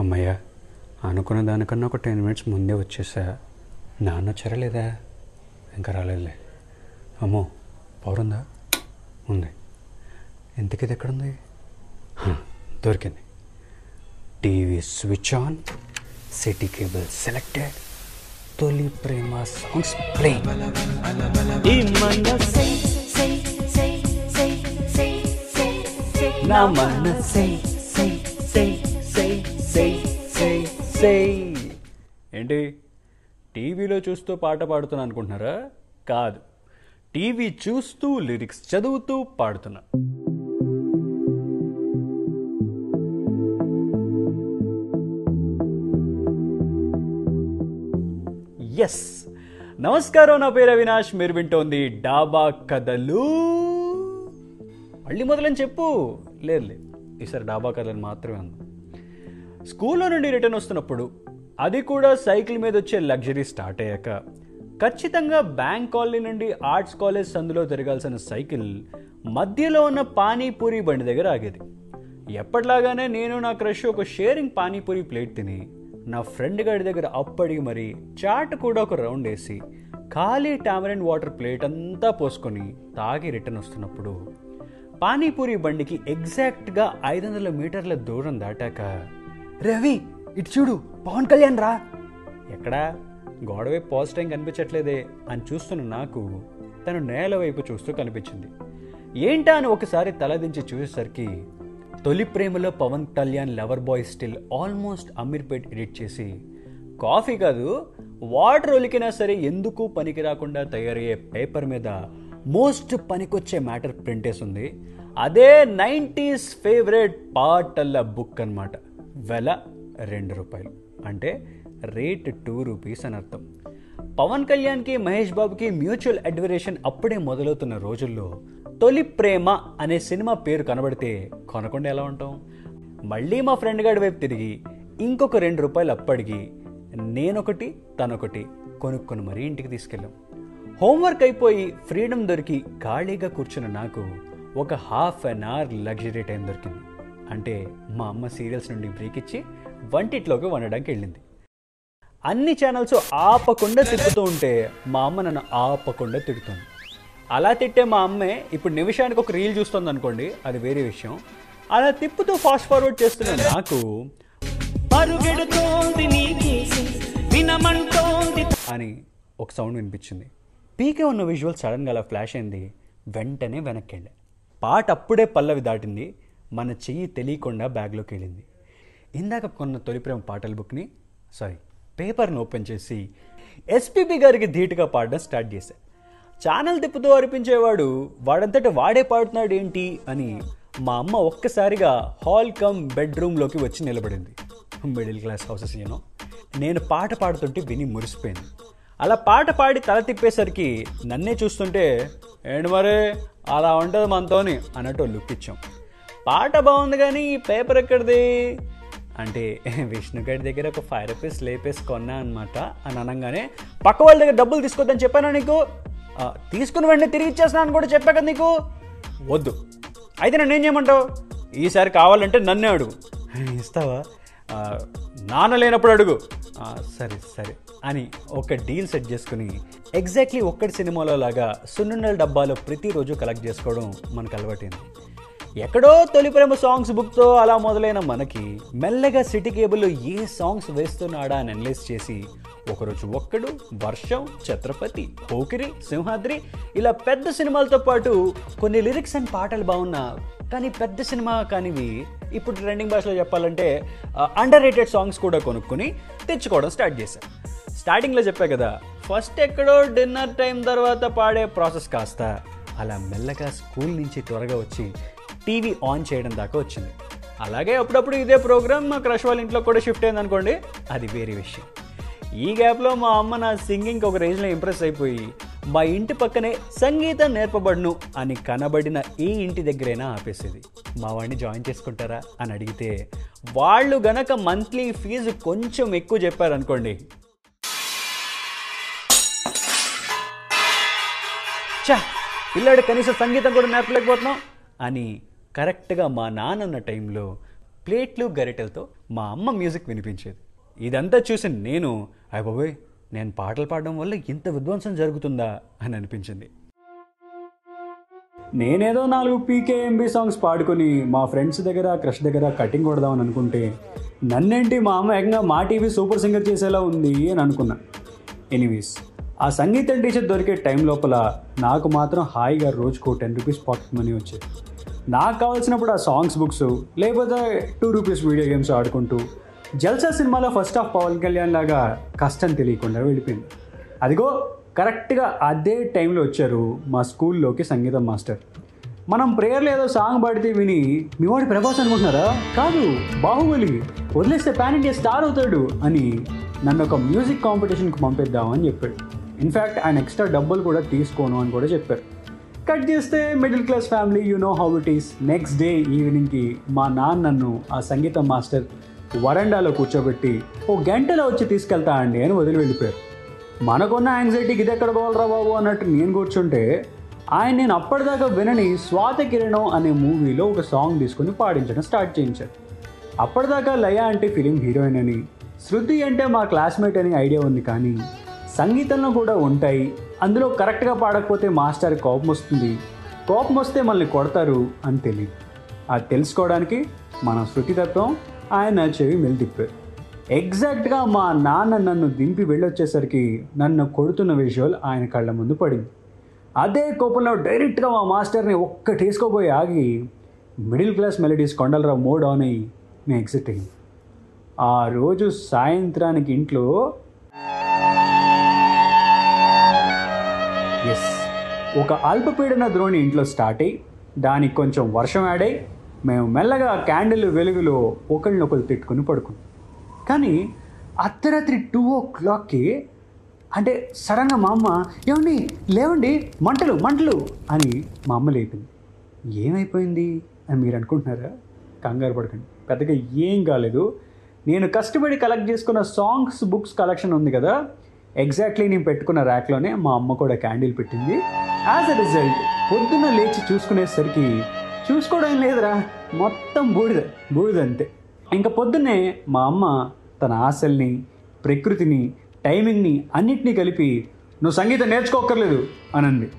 అమ్మయ్య అనుకున్న దానికన్నా ఒక టెన్ మినిట్స్ ముందే వచ్చేసా నాన్న వచ్చారా లేదా ఇంకా రాలేదులే అమ్మో పవర్ ఉందా ఉంది ఎంతకిది ఎక్కడుంది దొరికింది TV switch on city cable selected Tholi Prema songs play. నా మనసే సేయ్ ఏంటి? టీవీలో చూస్తూ పాట పాడుతున్నా అనుకుంటున్నారా? కాదు. టీవీ చూస్తూ లిరిక్స్ చదువుతూ పాడుతున్నా. ఎస్ నమస్కారం నా పేరు అవినాష్. మీరు వింటోంది డాబా కథలు. మళ్ళీ మొదలని చెప్పు. లేదు లేదు. ఈసారి డాబా కథలు మాత్రమే అందాం స్కూల్లో నుండి రిటర్న్ వస్తున్నప్పుడు అది కూడా సైకిల్ మీద వచ్చే లగ్జరీ స్టార్ట్ అయ్యాక ఖచ్చితంగా బ్యాంక్ కాలనీ నుండి ఆర్ట్స్ కాలేజ్ సందులో తిరగాల్సిన సైకిల్ మధ్యలో ఉన్న పానీపూరి బండి దగ్గర ఆగేది. ఎప్పటిలాగానే నేను నా క్రష్ ఒక షేరింగ్ పానీపూరి ప్లేట్ తిని నా ఫ్రెండ్ గారి దగ్గర అప్పడిగి మరి చాట్ కూడా ఒక రౌండ్ వేసి ఖాళీ టామరెంట్ వాటర్ ప్లేట్ అంతా పోసుకొని తాగి రిటర్న్ వస్తున్నప్పుడు పానీపూరి బండికి ఎగ్జాక్ట్గా ఐదు వందల మీటర్ల దూరం దాటాక రవి ఇటు చూడు పవన్ కళ్యాణ్ రా. ఎక్కడా? గోడవైపు పాజిటివ్ టైం కనిపించట్లేదే అని చూస్తున్న నాకు తను నేల వైపు చూస్తూ కనిపించింది. ఏంటా అని ఒకసారి తలదించి చూసేసరికి తొలి ప్రేమలో Pawan Kalyan lover boy still almost Ameerpet edit చేసి కాఫీ కాదు వాటర్ ఒలికినా సరే ఎందుకు పనికి రాకుండా తయారయ్యే పేపర్ మీద మోస్ట్ పనికొచ్చే మ్యాటర్ ప్రింటేస్ ఉంది అదే నైంటీస్ ఫేవరెట్ పాటల బుక్ అన్నమాట. వెల రెండు రూపాయలు. అంటే రేట్ టూ రూపీస్ అని అర్థం. పవన్ కళ్యాణ్కి మహేష్ బాబుకి మ్యూచువల్ అడ్వరేషన్ అప్పుడే మొదలవుతున్న రోజుల్లో తొలి ప్రేమ అనే సినిమా పేరు కనబడితే కొనకుండా ఎలా ఉంటాం? మళ్ళీ మా ఫ్రెండ్ గారి వైపు తిరిగి ఇంకొక రెండు రూపాయలు అప్పడిగి నేనొకటి తనొకటి కొనుక్కొని మరీ ఇంటికి తీసుకెళ్ళాం. హోంవర్క్ అయిపోయి ఫ్రీడమ్ దొరికి ఖాళీగా కూర్చున్న నాకు ఒక half an hour luxury time దొరికింది. అంటే మా అమ్మ సీరియల్స్ నుండి బ్రేక్ ఇచ్చి వంటిట్లోకి వండడానికి వెళ్ళింది. అన్ని ఛానల్స్ ఆపకుండా తిప్పుతూ ఉంటే మా అమ్మ నన్ను ఆపకుండా తిడుతుంది. అలా తిట్టే మా అమ్మే ఇప్పుడు నిమిషానికి ఒక రీల్ చూస్తుంది అనుకోండి అది వేరే విషయం. అలా తిప్పుతూ ఫాస్ట్ ఫార్వర్డ్ చేస్తున్న నాకు అని ఒక సౌండ్ వినిపించింది. పీకే ఉన్న విజువల్ సడన్గా అలా ఫ్లాష్ అయింది వెంటనే వెనక్కి వెళ్ళా. పాట అప్పుడే పల్లవి దాటింది మన చెయ్యి తెలియకుండా బ్యాగ్లోకి వెళ్ళింది. ఇందాక కొన్న తొలిప్రేమ పాటల బుక్ని సారీ పేపర్ని ఓపెన్ చేసి ఎస్పీబీ గారికి ధీటుగా పాడడం స్టార్ట్ చేశాను ఛానల్ తిప్పుతూ అనిపించేవాడు వాడంతట వాడే పాడుతున్నాడు ఏంటి అని మా అమ్మ ఒక్కసారిగా హాల్ కమ్ బెడ్రూమ్లోకి వచ్చి నిలబడింది. మిడిల్ క్లాస్ హౌసెస్ నేను నేను పాట పాడుతుంటే విని మురిసిపోయింది. అలా పాట పాడి తల తిప్పేసరికి నన్నే చూస్తుంటే ఏంటి మరే అలా ఉంటుంది మనతోని అన్నట్టు లుక్ ఇచ్చాం. పాట బాగుంది కానీ ఈ పేపర్ ఎక్కడిది? అంటే విష్ణు గారి దగ్గర ఒక ఫైవ్ రూపీస్ లేపేసి కొన్నా అనమాట అని అనగానే పక్క వాళ్ళ దగ్గర డబ్బులు తీసుకొద్దని చెప్పానా నీకు? తీసుకుని వెంటనే తిరిగి ఇచ్చేస్తున్నాను అని కూడా చెప్పా కదా నీకు? వద్దు. అయితే నన్ను ఏం చేయమంటావు? ఈసారి కావాలంటే నన్నే అడుగు. ఇస్తావా? నాన్న లేనప్పుడు అడుగు. సరే సరే. అని ఒక డీల్ సెట్ చేసుకుని ఎగ్జాక్ట్లీ ఒక్కటి సినిమాలో లాగా సున్నుండల డబ్బాలో ప్రతిరోజు కలెక్ట్ చేసుకోవడం మనకు అలవాటైంది. ఎక్కడో తొలి ప్రేమ సాంగ్స్ బుక్తో అలా మొదలైన మనకి మెల్లగా సిటీ కేబుల్లో ఏ సాంగ్స్ వేస్తున్నాడా అని అనలైజ్ చేసి ఒకరోజు ఒక్కడు వర్షం ఛత్రపతి పోకిరి సింహాద్రి ఇలా పెద్ద సినిమాలతో పాటు కొన్ని లిరిక్స్ అండ్ పాటలు బాగున్నా కానీ పెద్ద సినిమా కానివి ఇప్పుడు ట్రెండింగ్ భాషలో చెప్పాలంటే అండర్ రేటెడ్ సాంగ్స్ కూడా కొనుక్కొని తెచ్చుకోవడం స్టార్ట్ చేశాను స్టార్టింగ్లో చెప్పా కదా ఫస్ట్ ఎక్కడో డిన్నర్ టైం తర్వాత పాడే ప్రాసెస్ కాస్త అలా మెల్లగా స్కూల్ నుంచి త్వరగా వచ్చి టీవీ ఆన్ చేయడం దాకా వచ్చింది. అలాగే అప్పుడప్పుడు ఇదే ప్రోగ్రామ్ మా క్రష్ వాళ్ళ ఇంట్లో కూడా షిఫ్ట్ అయింది అనుకోండి అది వేరే విషయం. ఈ గ్యాప్లో మా అమ్మ నా సింగింగ్కి ఒక రేంజ్లో ఇంప్రెస్ అయిపోయి మా ఇంటి పక్కనే సంగీతం నేర్పబడును అని కనబడిన ఏ ఇంటి దగ్గరైనా ఆపేసేది. మా వాడిని జాయిన్ చేసుకుంటారా అని అడిగితే వాళ్ళు గనక మంత్లీ ఫీజు కొంచెం ఎక్కువ చెప్పారనుకోండి. చా పిల్లాడు కనీసం సంగీతం కూడా నేర్పలేకపోతున్నాం అని కరెక్ట్గా మా నాన్నన్న టైంలో ప్లేట్లు గరిటెలతో మా అమ్మ మ్యూజిక్ వినిపించేది. ఇదంతా చూసి నేను అయిపోయి నేను పాటలు పాడడం వల్ల ఇంత విధ్వంసం జరుగుతుందా? అని అనిపించింది. నేనేదో నాలుగు పీకేఎంబి సాంగ్స్ పాడుకొని మా ఫ్రెండ్స్ దగ్గర క్రష్ దగ్గర కటింగ్ కొడదామని అనుకుంటే నన్నేంటి మా అమ్మ ఏకంగా మా టీవీ సూపర్ సింగర్ చేసేలా ఉంది అని అనుకున్నా. ఎనీవేస్ ఆ సంగీతం టీచర్ దొరికే టైం లోపల నాకు మాత్రం హాయిగా రోజుకో టెన్ రూపీస్ పాకెట్ మనీ వచ్చేది. నాకు కావాల్సినప్పుడు ఆ సాంగ్స్ బుక్స్ లేకపోతే టూ రూపీస్ వీడియో గేమ్స్ ఆడుకుంటూ జల్సా సినిమాలో ఫస్ట్ ఆఫ్ పవన్ కళ్యాణ్ లాగా కష్టం తెలియకుండా వెళ్ళిపోయింది. అదిగో కరెక్ట్గా అదే టైంలో వచ్చారు మా స్కూల్లోకి సంగీతం మాస్టర్. మనం ప్రేయర్లో ఏదో సాంగ్ పాడితే విని మీ వాడి ప్రభాస్ అనుకుంటున్నారా? కాదు బాహుబలి. వదిలేస్తే పాన్ ఇండియా స్టార్ అవుతాడు అని నన్ను ఒక మ్యూజిక్ కాంపిటీషన్కి పంపిద్దామని చెప్పాడు. ఇన్ఫ్యాక్ట్ ఆయన ఎక్స్ట్రా డబ్బులు కూడా తీసుకోను అని కూడా చెప్పారు. కట్ చేస్తే middle class family you know how it is next day ఈవినింగ్కి మా నాన్న నన్ను ఆ సంగీతం మాస్టర్ వరండాలో కూర్చోబెట్టి ఓ గంటలో వచ్చి తీసుకెళ్తా అండి అని వదిలి వెళ్ళిపోయారు. మనకున్న యాంగ్జైటీకి ఇది ఎక్కడ పోవాలరా బాబు అన్నట్టు నేను కూర్చుంటే ఆయన నేను అప్పటిదాకా వినని స్వాత కిరణం అనే మూవీలో ఒక సాంగ్ తీసుకొని పాడించడం స్టార్ట్ చేయించారు. అప్పటిదాకా లయ అంటే ఫిలిం హీరోయిన్ అని శృతి అంటే మా క్లాస్మేట్ అని ఐడియా ఉంది కానీ సంగీతంలో కూడా ఉంటాయి. అందులో కరెక్ట్గా పాడకపోతే మాస్టర్ కోపం వస్తుంది. కోపం వస్తే మనల్ని కొడతారు అని తెలియదు అది తెలుసుకోవడానికి మన శృతితత్వం ఆయన చెవి మెలిదిప్పారు ఎగ్జాక్ట్గా మా నాన్న నన్ను దింపి వెళ్ళొచ్చేసరికి నన్ను కొడుతున్న విజువల్ ఆయన కళ్ళ ముందు పడింది. అదే కోపంలో డైరెక్ట్గా మా మాస్టర్ని ఒక్కటేసుకోబోయి ఆగి middle class melodies Kondalarao mode on అయ్యి నేను ఎగ్జిట్ అయ్యింది ఆ రోజు సాయంత్రానికి ఇంట్లో ఎస్ ఒక అల్పపీడన ద్రోణి ఇంట్లో స్టార్ట్ అయ్యి దానికి కొంచెం వర్షం యాడై మేము మెల్లగా క్యాండిల్ వెలుగులో ఒకళ్ళనొకరు తిట్టుకుని పడుకున్నాం. కానీ అర్ధరాత్రి టూ ఓ క్లాక్కి అంటే సడన్గా మా అమ్మ ఏమండి లేవండి మంటలు మంటలు అని మా అమ్మ లేపింది. ఏమైపోయింది అని మీరు అనుకుంటున్నారా? కంగారు పడకండి. పెద్దగా ఏం కాలేదు. నేను కష్టపడి కలెక్ట్ చేసుకున్న సాంగ్స్ బుక్స్ కలెక్షన్ ఉంది కదా ఎగ్జాక్ట్లీ నేను పెట్టుకున్న ర్యాక్లోనే మా అమ్మ కూడా క్యాండిల్ పెట్టింది. యాజ్ అ రిజల్ట్ పొద్దున్న లేచి చూసుకునేసరికి చూసుకోవడం లేదురా మొత్తం బూడిద బూడిద అంతే ఇంకా పొద్దున్నే మా అమ్మ తన ఆశల్ని ప్రకృతిని టైమింగ్ని అన్నిటినీ కలిపి నువ్వు సంగీతం నేర్చుకోక్కర్లేదు అనంది.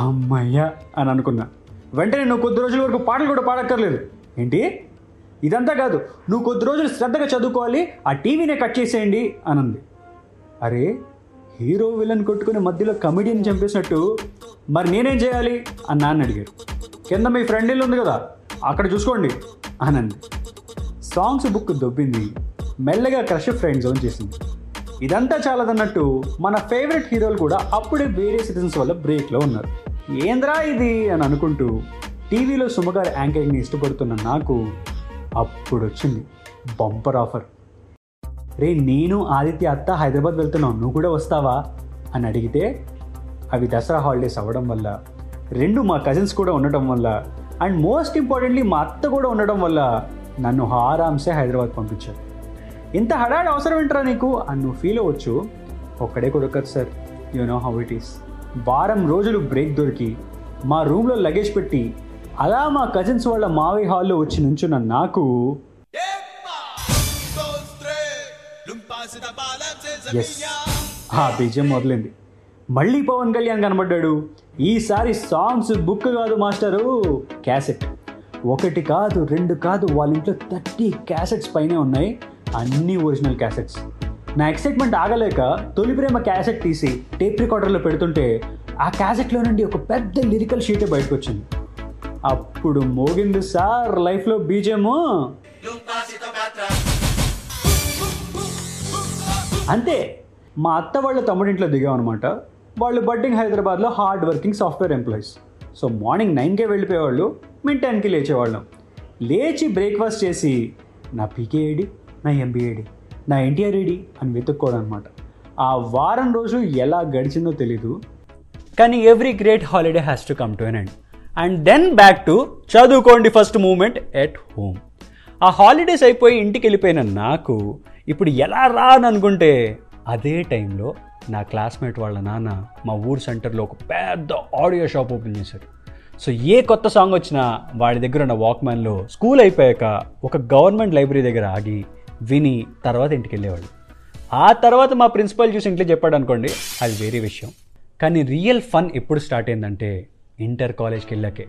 అమ్మయ్యా అని అనుకున్నా. వెంటనే నువ్వు కొద్ది రోజుల వరకు పాటలు కూడా పాడక్కర్లేదు. ఏంటి? ఇదంతా కాదు నువ్వు కొద్ది రోజులు శ్రద్ధగా చదువుకోవాలి ఆ టీవీనే కట్ చేసేయండి అనంది. అరే హీరో విలన్ కొట్టుకుని మధ్యలో కమెడియన్ చంపేసినట్టు మరి నేనేం చేయాలి? అని నాన్న అడిగాడు. కింద మీ ఫ్రెండ్ ఇల్లు ఉంది కదా అక్కడ చూసుకోండి అని అంది సాంగ్స్ బుక్ దొబ్బింది మెల్లగా క్రష్ ఫ్రెండ్ జోన్ చేసింది. ఇదంతా చాలదన్నట్టు మన ఫేవరెట్ హీరోలు కూడా అప్పుడే వేరే సిటిజన్స్ వల్ల బ్రేక్లో ఉన్నారు. ఏంద్రా ఇది? అని అనుకుంటూ టీవీలో సుమగారి యాంకరింగ్ని ఇష్టపడుతున్న నాకు అప్పుడు వచ్చింది బంపర్ ఆఫర్. రే నేను ఆదిత్య అత్త హైదరాబాద్ వెళ్తున్నాం. నువ్వు కూడా వస్తావా? అని అడిగితే అవి దసరా హాలిడేస్ అవ్వడం వల్ల రెండు మా కజిన్స్ కూడా ఉండటం వల్ల అండ్ మోస్ట్ ఇంపార్టెంట్లీ మా అత్త కూడా ఉండడం వల్ల నన్ను ఆరామ్సే హైదరాబాద్ పంపించారు. ఇంత హడాడి అవసరం ఏంట్రా నీకు? అని నువ్వు ఫీల్ అవ్వచ్చు. ఒక్కడే కొడుకదు sir. You know how it is వారం రోజులు బ్రేక్ దొరికి మా రూమ్లో లగేజ్ పెట్టి అలా మా కజిన్స్ వాళ్ళ మావి హాల్లో వచ్చి నుంచున్న నాకు ఎస్ ఆ బీజం మొదలైంది. మళ్ళీ పవన్ కళ్యాణ్ కనబడ్డాడు. ఈసారి సాంగ్స్ బుక్ కాదు మాస్టరు క్యాసెట్. ఒకటి కాదు రెండు కాదు వాళ్ళ ఇంట్లో థర్టీ క్యాసెట్స్ పైనే ఉన్నాయి. అన్నీ ఒరిజినల్ క్యాసెట్స్. నా ఎక్సైట్మెంట్ ఆగలేక తొలి ప్రేమ క్యాసెట్ తీసి టేప్ రికార్డర్లో పెడుతుంటే ఆ క్యాసెట్లో నుండి ఒక పెద్ద లిరికల్ షీటే బయటకు వచ్చింది అప్పుడు మోగింది సార్ లైఫ్లో బీజేమో. అంతే మా అత్త వాళ్ళ తమ్ముడింట్లో దిగామన్నమాట. వాళ్ళు బడ్డింగ్ హైదరాబాద్లో hard working software employees. So morning నైన్కే వెళ్ళిపోయేవాళ్ళు మేము టెన్కి లేచేవాళ్ళం. లేచి బ్రేక్ఫాస్ట్ చేసి నా పీకేఏడి నా ఎంబీఏడి నా ఎన్టీఆర్ ఏడి అని వెతుక్కోవడం అనమాట ఆ వారం రోజు ఎలా గడిచిందో తెలీదు. కానీ every great holiday has to come to an end. And then back to చదువుకోండి ఫస్ట్ మూమెంట్ ఎట్ హోమ్. ఆ హాలిడేస్ అయిపోయి ఇంటికి వెళ్ళిపోయిన నాకు ఇప్పుడు ఎలా రా అని అనుకుంటే అదే టైంలో నా క్లాస్మేట్ వాళ్ళ నాన్న మా ఊరు సెంటర్లో ఒక పెద్ద ఆడియో షాప్ ఓపెన్ చేశారు. సో ఏ కొత్త సాంగ్ వచ్చినా వాడి దగ్గర ఉన్న వాక్మ్యాన్లో స్కూల్ అయిపోయాక ఒక గవర్నమెంట్ లైబ్రరీ దగ్గర ఆగి విని తర్వాత ఇంటికి వెళ్ళేవాడు ఆ తర్వాత మా ప్రిన్సిపల్ చూసి ఇంట్లో చెప్పాడు అనుకోండి అది వేరే విషయం. కానీ రియల్ ఫన్ ఎప్పుడు స్టార్ట్ అయిందంటే ఇంటర్ కాలేజ్కి వెళ్ళాకే.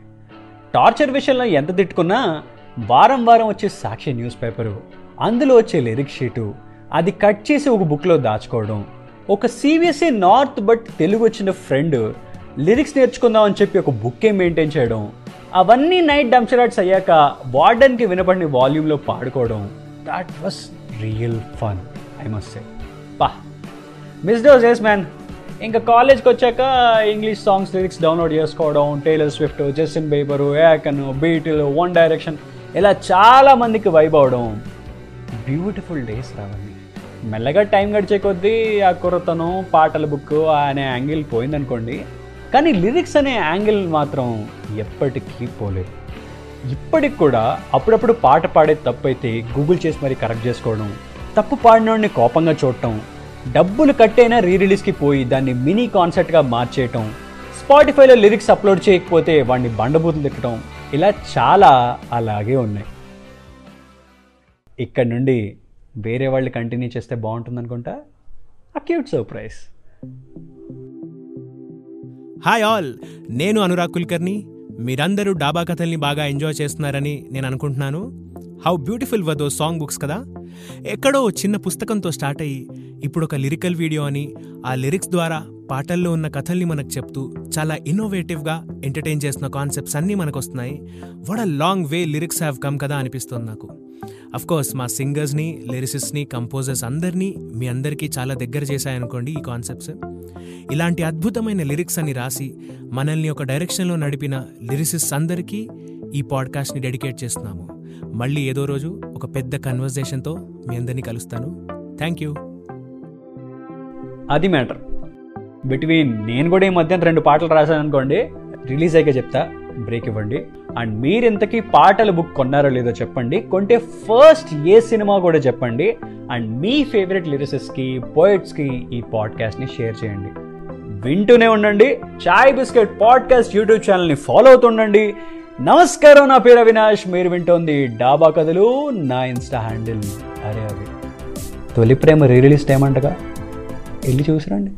టార్చర్ విషయంలో ఎంత తిట్టుకున్నా వారం వారం వచ్చే సాక్షి న్యూస్ పేపరు అందులో వచ్చే లిరిక్ షీటు అది కట్ చేసి ఒక బుక్లో దాచుకోవడం. ఒక సిబిఎస్ఈ నార్త్ బట్ తెలుగు వచ్చిన ఫ్రెండ్ లిరిక్స్ నేర్చుకుందాం అని చెప్పి ఒక బుక్కే మెయింటైన్ చేయడం. అవన్నీ నైట్ డంప్షరాట్స్ అయ్యాక వార్డెన్కి వినపడిన వాల్యూమ్లో పాడుకోవడం. That was real fun I must say పా. మిస్ డోస్ ఎస్ మ్యాన్ ఇంకా కాలేజ్కి వచ్చాక ఇంగ్లీష్ సాంగ్స్ లిరిక్స్ డౌన్లోడ్ చేసుకోవడం Taylor Swift Justin Bieber Akon Beatle One Direction ఇలా చాలా మందికి వైబ్ అవడం. బ్యూటిఫుల్ డేస్ రావండి. మెల్లగా టైం గడిచే కొద్దీ ఆ కుర్రతనం పాటల బుక్ అనే యాంగిల్ పోయిందనుకోండి. కానీ లిరిక్స్ అనే యాంగిల్ మాత్రం ఎప్పటికీ పోలేదు. ఇప్పటికి కూడా అప్పుడప్పుడు పాట పాడే తప్పు అయితే గూగుల్ చేసి మరీ కరెక్ట్ చేసుకోవడం తప్పు పాడినోడిని కోపంగా చూడటం డబ్బులు కట్టైనా రీ రిలీజ్కి పోయి దాన్ని మినీ కాన్సర్ట్గా మార్చేయటం స్పాటిఫైలో లిరిక్స్ అప్లోడ్ చేయకపోతే వాడిని బండబూతులు తిట్టడం ఇలా చాలా అలాగే ఉన్నాయి. ఇక్కడ నుండి వేరే వాళ్ళు కంటిన్యూ చేస్తే బాగుంటుంది అనుకుంటా? Acute surprise. హాయ్ ఆల్ నేను అనురాగ్ కుల్కర్ని మీరందరూ డాబా కథల్ని బాగా ఎంజాయ్ చేస్తున్నారని నేను అనుకుంటున్నాను. How beautiful were those song books కదా? ఎక్కడో ఓ చిన్న పుస్తకంతో స్టార్ట్ అయ్యి ఇప్పుడు ఒక లిరికల్ వీడియో అని ఆ లిరిక్స్ ద్వారా పాటల్లో ఉన్న కథల్ని మనకు చెప్తూ చాలా ఇన్నోవేటివ్గా ఎంటర్టైన్ చేసిన కాన్సెప్ట్స్ అన్నీ మనకు వస్తున్నాయి what a long way lyrics have come కదా అనిపిస్తుంది నాకు. కోర్స్ మా సింగర్స్ని లిరిసిస్ట్ని కంపోజర్స్ అందరినీ మీ అందరికీ చాలా దగ్గర చేశాయనుకోండి ఈ కాన్సెప్ట్స్ ఇలాంటి అద్భుతమైన లిరిక్స్ అని రాసి మనల్ని ఒక డైరెక్షన్లో నడిపిన లిరిసిస్ అందరికీ ఈ పాడ్కాస్ట్ని డెడికేట్ చేస్తున్నాము. మళ్ళీ ఏదో రోజు ఒక పెద్ద కన్వర్జేషన్తో మీ అందరినీ కలుస్తాను. థ్యాంక్ యూ అది మ్యాటర్ బిట్వీన్ నేను కూడా ఈ మధ్యన రెండు పాటలు రాశాను అనుకోండి రిలీజ్ అయ్యాక చెప్తా. బ్రేక్ ఇవ్వండి. అండ్ మీరు ఇంతకీ పాటల బుక్ కొన్నారో లేదో చెప్పండి. కొంటే ఫస్ట్ ఏ సినిమా కూడా చెప్పండి. అండ్ మీ ఫేవరెట్ లిరిసిస్కి పోయిట్స్కి ఈ పాడ్కాస్ట్ని షేర్ చేయండి. వింటూనే ఉండండి. చాయ్ బిస్కెట్ పాడ్కాస్ట్ యూట్యూబ్ ఛానల్ని ఫాలో అవుతుండండి నమస్కారం నా పేరు అవినాష్. మీరు వింటోంది డాబా కథలు నా ఇన్స్టా హ్యాండిల్. అరే అవి. తొలి ప్రేమ రీ రిలీజ్ టైం అంటగా? వెళ్ళి చూసిరండి